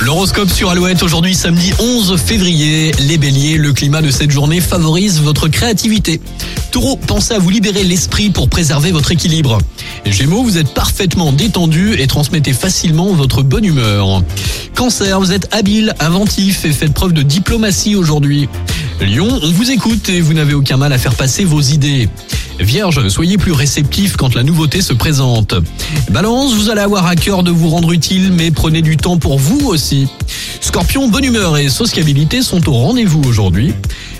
L'horoscope sur Alouette aujourd'hui samedi 11 février. Les béliers, le climat de cette journée favorise votre créativité. Taureau, pensez à vous libérer l'esprit pour préserver votre équilibre. Gémeaux, vous êtes parfaitement détendu et transmettez facilement votre bonne humeur. Cancer, vous êtes habile, inventif et faites preuve de diplomatie aujourd'hui. Lion, on vous écoute et vous n'avez aucun mal à faire passer vos idées. Vierge, soyez plus réceptif quand la nouveauté se présente. Balance, vous allez avoir à cœur de vous rendre utile, mais prenez du temps pour vous aussi. Scorpion, bonne humeur et sociabilité sont au rendez-vous aujourd'hui.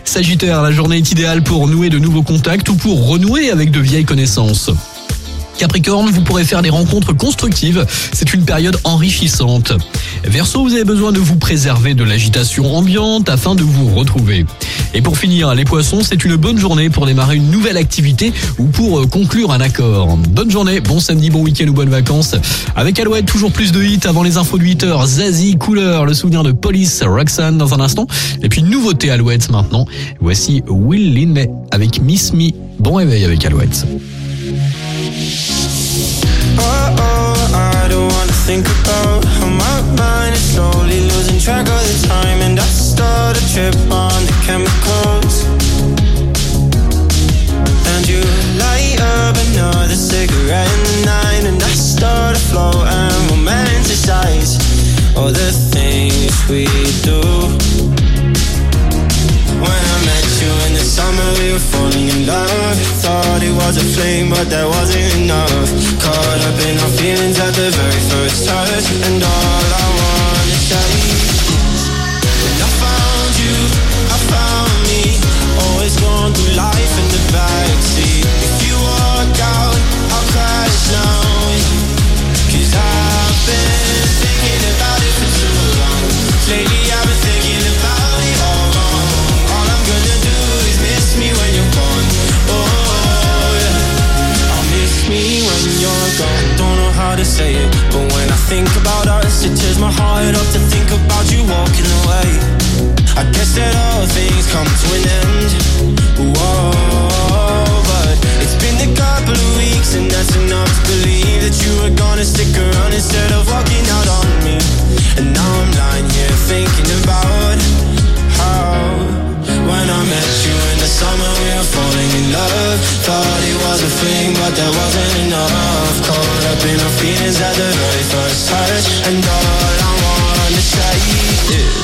Sagittaire, la journée est idéale pour nouer de nouveaux contacts ou pour renouer avec de vieilles connaissances. Capricorne, vous pourrez faire des rencontres constructives. C'est une période enrichissante. Verseau, vous avez besoin de vous préserver de l'agitation ambiante afin de vous retrouver. Et pour finir, les poissons, c'est une bonne journée pour démarrer une nouvelle activité ou pour euh, conclure un accord. Bonne journée, bon samedi, bon week-end ou bonnes vacances. Avec Alouette, toujours plus de hits avant les infos de 8h. Zazie, Couleur, le souvenir de Police, Roxanne dans un instant. Et puis nouveauté Alouette maintenant. Voici Will Linley avec Miss Me. Bon réveil avec Alouette. Oh, oh, I don't wanna think about how my mind is slowly losing track of the time And I start a trip on the chemicals. And you light up another cigarette night And I start to flow and romanticize All the things we do were falling in love. Thought it was a flame, but that wasn't enough. Caught up in our feelings at the very first touch. And all I guess that all things come to an end Whoa, but it's been a couple of weeks and that's enough to believe that you were gonna stick around instead of walking out on me. And now I'm lying here thinking about how when I met you in the summer we were falling in love. Thought it was a thing, but that wasn't enough. Caught up in our feelings at the very first touch, and all I wanna say is.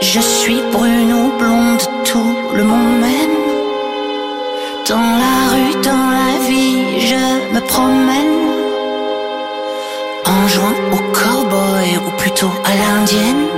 Je suis brune ou blonde, tout le monde m'aime. Dans la rue, dans la vie, je me promène. En jouant au cowboy ou plutôt à l'indienne.